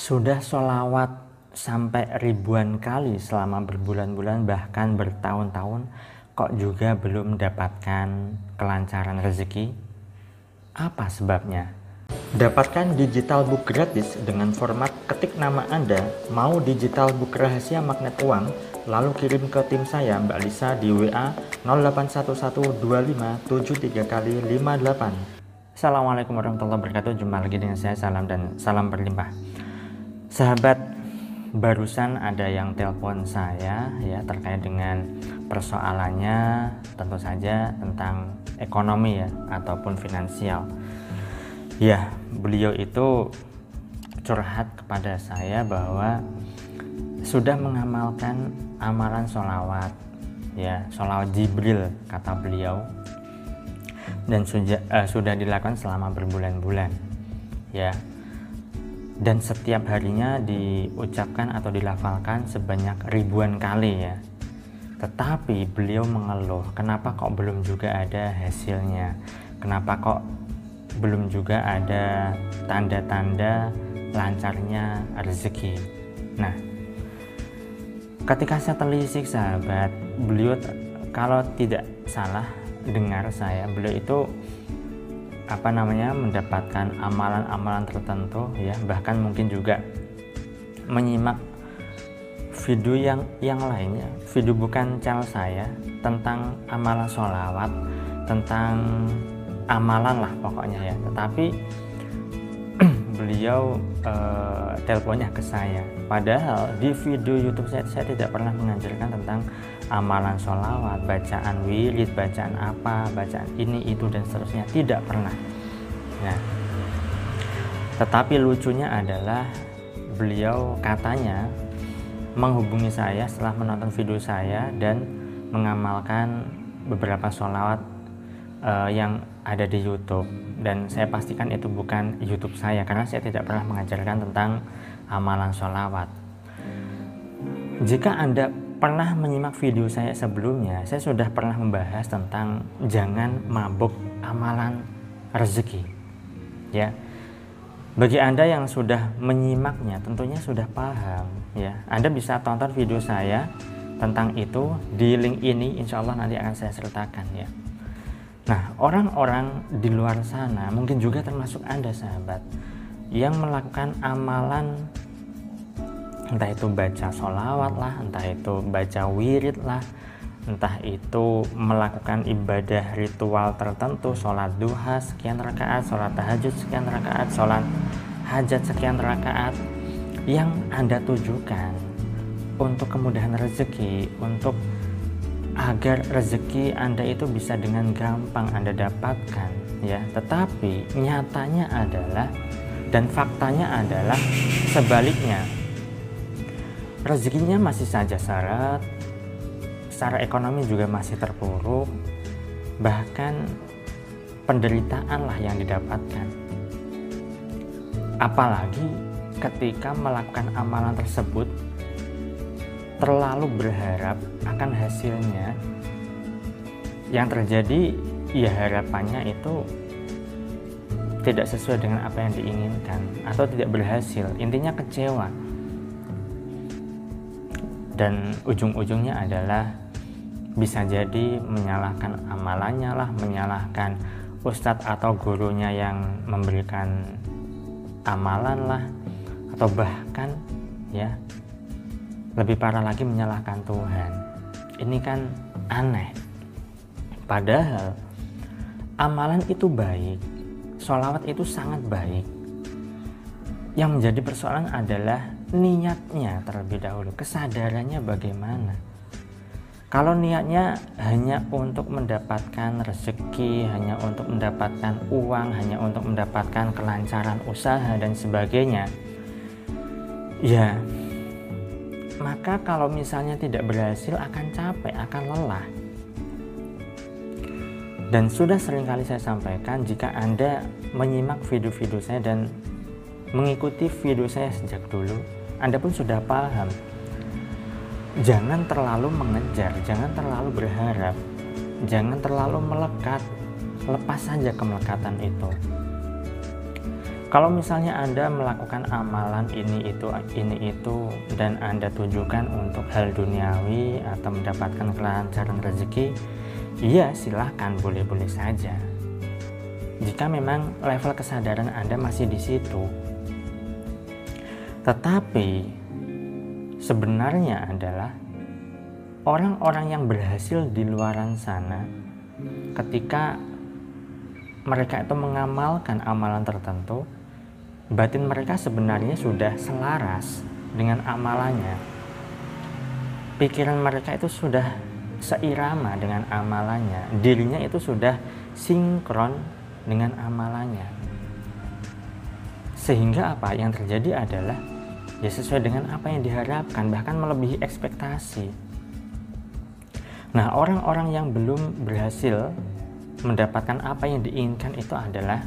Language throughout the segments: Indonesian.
Sudah sholawat sampai ribuan kali selama berbulan-bulan bahkan bertahun-tahun kok juga belum mendapatkan kelancaran rezeki? Apa sebabnya? Dapatkan digital book gratis dengan format ketik nama Anda, mau digital book rahasia magnet uang, lalu kirim ke tim saya Mbak Lisa di WA 08112573 kali 58. Assalamualaikum warahmatullahi wabarakatuh. Jumpa lagi dengan saya Salam dan salam berlimpah. Sahabat, barusan ada yang telepon saya ya terkait dengan persoalannya tentu saja tentang ekonomi ya ataupun finansial. Ya, beliau itu curhat kepada saya bahwa sudah mengamalkan amalan sholawat ya sholawat Jibril kata beliau dan sudah uh, sudah dilakukan selama berbulan-bulan ya dan setiap harinya diucapkan atau dilafalkan sebanyak ribuan kali ya. Tetapi beliau mengeluh kenapa kok belum juga ada hasilnya? Kenapa kok belum juga ada tanda-tanda lancarnya rezeki? Nah ketika saya telisik sahabat beliau kalau tidak salah dengar saya beliau itu apa namanya mendapatkan amalan-amalan tertentu ya. Bahkan mungkin juga menyimak video yang yang lainnya. Video bukan channel saya tentang amalan sholawat tentang amalan lah pokoknya ya. Tetapi beliau uh, teleponnya ke saya padahal di video YouTube saya saya tidak pernah mengajarkan tentang amalan sholawat, bacaan wirid, bacaan apa, bacaan ini, itu, dan seterusnya. Tidak pernah. Nah, tetapi lucunya adalah beliau katanya menghubungi saya setelah menonton video saya dan mengamalkan beberapa sholawat uh, yang ada di YouTube dan saya pastikan itu bukan YouTube saya karena saya tidak pernah mengajarkan tentang amalan sholawat. Jika anda pernah menyimak video saya sebelumnya, saya sudah pernah membahas tentang jangan mabuk amalan rezeki. Ya. Bagi Anda yang sudah menyimaknya, tentunya sudah paham ya. Anda bisa tonton video saya tentang itu di link ini insya Allah nanti akan saya sertakan ya. Nah, orang-orang di luar sana mungkin juga termasuk Anda sahabat yang melakukan amalan entah itu baca sholawat lah entah itu baca wirid lah entah itu melakukan ibadah ritual tertentu sholat duha sekian rakaat sholat tahajud sekian rakaat sholat hajat sekian rakaat yang anda tujukan untuk kemudahan rezeki untuk agar rezeki anda itu bisa dengan gampang anda dapatkan ya. Tetapi nyatanya adalah dan faktanya adalah sebaliknya. Rezekinya masih saja syarat secara ekonomi juga masih terpuruk bahkan penderitaan lah yang didapatkan. Apalagi ketika melakukan amalan tersebut terlalu berharap akan hasilnya. Yang terjadi ya harapannya itu tidak sesuai dengan apa yang diinginkan atau tidak berhasil. Intinya kecewa. Dan ujung-ujungnya adalah bisa jadi menyalahkan amalannya lah, menyalahkan ustadz atau gurunya yang memberikan amalan lah, atau bahkan ya lebih parah lagi menyalahkan Tuhan. Ini kan aneh. Padahal amalan itu baik, sholawat itu sangat baik. Yang menjadi persoalan adalah niatnya terlebih dahulu, kesadarannya bagaimana. Kalau niatnya hanya untuk mendapatkan rezeki, hanya untuk mendapatkan uang, hanya untuk mendapatkan kelancaran usaha dan sebagainya, ya maka kalau misalnya tidak berhasil akan capek, akan lelah. Dan sudah sering kali saya sampaikan jika Anda menyimak video-video saya dan mengikuti video saya sejak dulu, anda pun sudah paham. Jangan terlalu mengejar, jangan terlalu berharap, jangan terlalu melekat. Lepas saja kemelekatan itu. Kalau misalnya Anda melakukan amalan ini itu ini itu dan Anda tujukan untuk hal duniawi atau mendapatkan kelancaran rezeki, iya silahkan boleh-boleh saja. Jika memang level kesadaran Anda masih di situ. Tetapi sebenarnya adalah orang-orang yang berhasil di luaran sana ketika mereka itu mengamalkan amalan tertentu batin mereka sebenarnya sudah selaras dengan amalannya. Pikiran mereka itu sudah seirama dengan amalannya. Dirinya itu sudah sinkron dengan amalannya. Sehingga apa yang terjadi adalah ya sesuai dengan apa yang diharapkan bahkan melebihi ekspektasi. Nah, orang-orang yang belum berhasil mendapatkan apa yang diinginkan itu adalah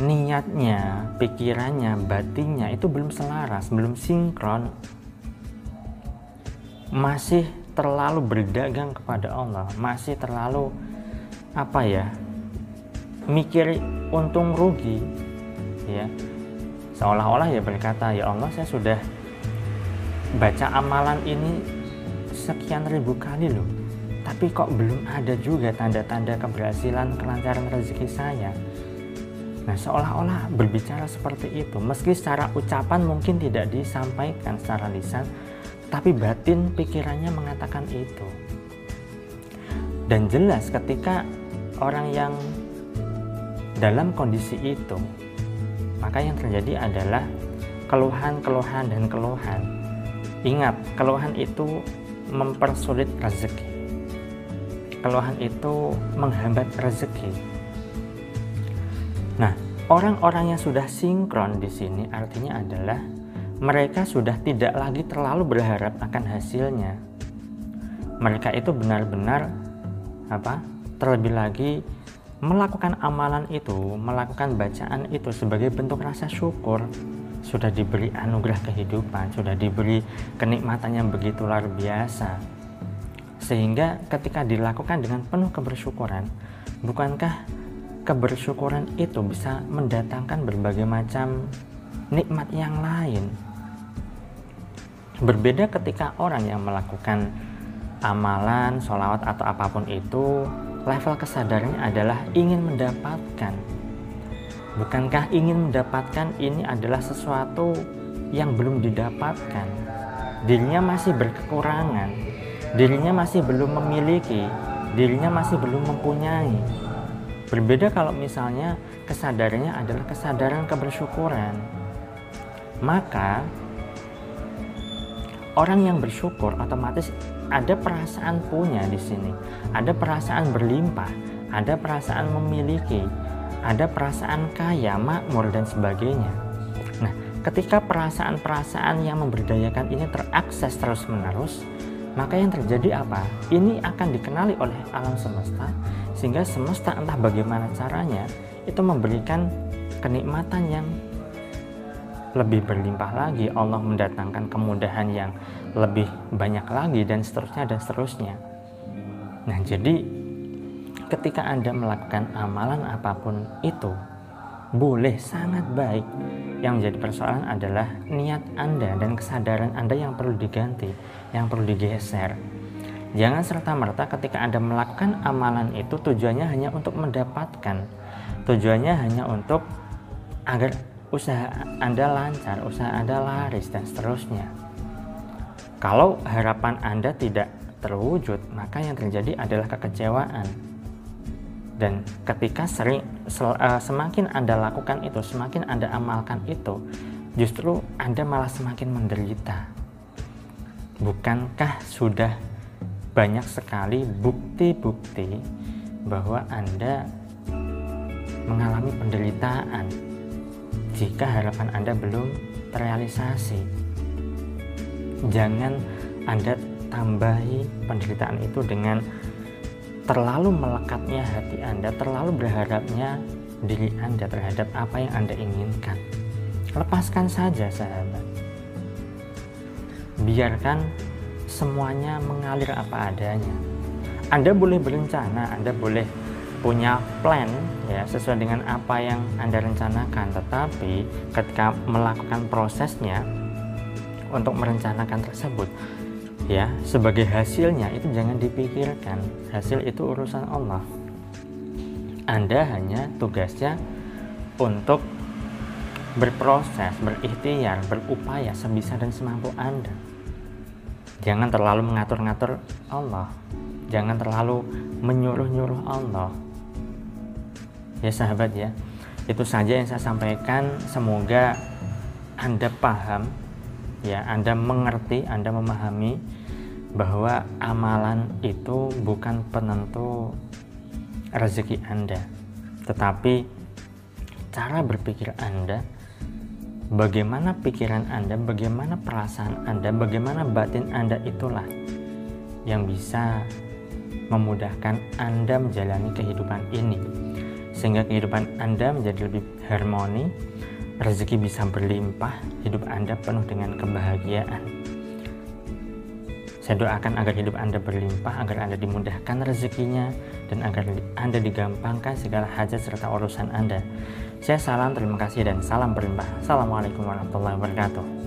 niatnya, pikirannya, batinnya itu belum selaras, belum sinkron. Masih terlalu berdagang kepada Allah, masih terlalu apa ya? mikir untung rugi ya. Seolah-olah ya berkata, "Ya Allah, saya sudah baca amalan ini sekian ribu kali loh. Tapi kok belum ada juga tanda-tanda keberhasilan kelancaran rezeki saya." Nah, seolah-olah berbicara seperti itu, meski secara ucapan mungkin tidak disampaikan secara lisan, tapi batin pikirannya mengatakan itu. Dan jelas ketika orang yang dalam kondisi itu, maka yang terjadi adalah keluhan-keluhan dan keluhan. Ingat, keluhan itu mempersulit rezeki. Keluhan itu menghambat rezeki orang-orang yang sudah sinkron di sini artinya adalah mereka sudah tidak lagi terlalu berharap akan hasilnya. Mereka itu benar-benar apa? Terlebih lagi melakukan amalan itu, melakukan bacaan itu sebagai bentuk rasa syukur sudah diberi anugerah kehidupan, sudah diberi kenikmatan yang begitu luar biasa. Sehingga ketika dilakukan dengan penuh kebersyukuran, bukankah kebersyukuran itu bisa mendatangkan berbagai macam nikmat yang lain. Berbeda ketika orang yang melakukan amalan, sholawat atau apa pun itu, level kesadarannya adalah ingin mendapatkan. Bukankah ingin mendapatkan ini adalah sesuatu yang belum didapatkan? Dirinya masih berkekurangan, dirinya masih belum memiliki, dirinya masih belum mempunyai Berbeda kalau misalnya kesadarannya adalah kesadaran kebersyukuran. Maka orang yang bersyukur otomatis ada perasaan punya di sini, ada perasaan berlimpah, ada perasaan memiliki, ada perasaan kaya, makmur dan sebagainya. Nah, ketika perasaan-perasaan yang memberdayakan ini terakses terus-menerus, maka yang terjadi apa? Ini akan dikenali oleh alam semesta sehingga semesta entah bagaimana caranya itu memberikan kenikmatan yang lebih berlimpah lagi. Allah mendatangkan kemudahan yang lebih banyak lagi dan seterusnya dan seterusnya. Nah jadi ketika anda melakukan amalan apa pun itu boleh sangat baik. Yang menjadi persoalan adalah niat anda dan kesadaran anda yang perlu diganti yang perlu digeser Jangan serta-merta ketika Anda melakukan amalan itu tujuannya hanya untuk mendapatkan. Tujuannya hanya untuk agar usaha Anda lancar, usaha Anda laris dan seterusnya. Kalau harapan Anda tidak terwujud, maka yang terjadi adalah kekecewaan. Dan ketika sering eh, semakin Anda lakukan itu, semakin Anda amalkan itu, justru Anda malah semakin menderita. Bukankah sudah banyak sekali bukti-bukti bahwa Anda mengalami penderitaan jika harapan Anda belum terrealisasi. Jangan Anda tambahi penderitaan itu dengan terlalu melekatnya hati Anda, terlalu berharapnya diri Anda terhadap apa yang Anda inginkan. Lepaskan saja, sahabat. Biarkan semuanya mengalir apa adanya. Anda boleh berencana, Anda boleh punya plan ya sesuai dengan apa yang Anda rencanakan, tetapi ketika melakukan prosesnya untuk merencanakan tersebut ya sebagai hasilnya itu jangan dipikirkan. Hasil itu urusan Allah. Anda hanya tugasnya untuk berproses, berikhtiar, berupaya sebisa dan semampu Anda. Jangan terlalu mengatur-ngatur Allah. Jangan terlalu menyuruh-nyuruh Allah. Ya sahabat ya, itu saja yang saya sampaikan. Semoga Anda paham, ya Anda mengerti, Anda memahami bahwa amalan itu bukan penentu rezeki Anda, tetapi cara berpikir Anda bagaimana pikiran Anda, bagaimana perasaan Anda, bagaimana batin Anda itulah yang bisa memudahkan Anda menjalani kehidupan ini sehingga kehidupan Anda menjadi lebih harmoni, rezeki bisa berlimpah, hidup Anda penuh dengan kebahagiaan. Saya doakan agar hidup Anda berlimpah, agar Anda dimudahkan rezekinya, dan agar Anda digampangkan segala hajat serta urusan Anda. Saya salam, terima kasih, dan salam berlimpah. Assalamualaikum warahmatullahi wabarakatuh.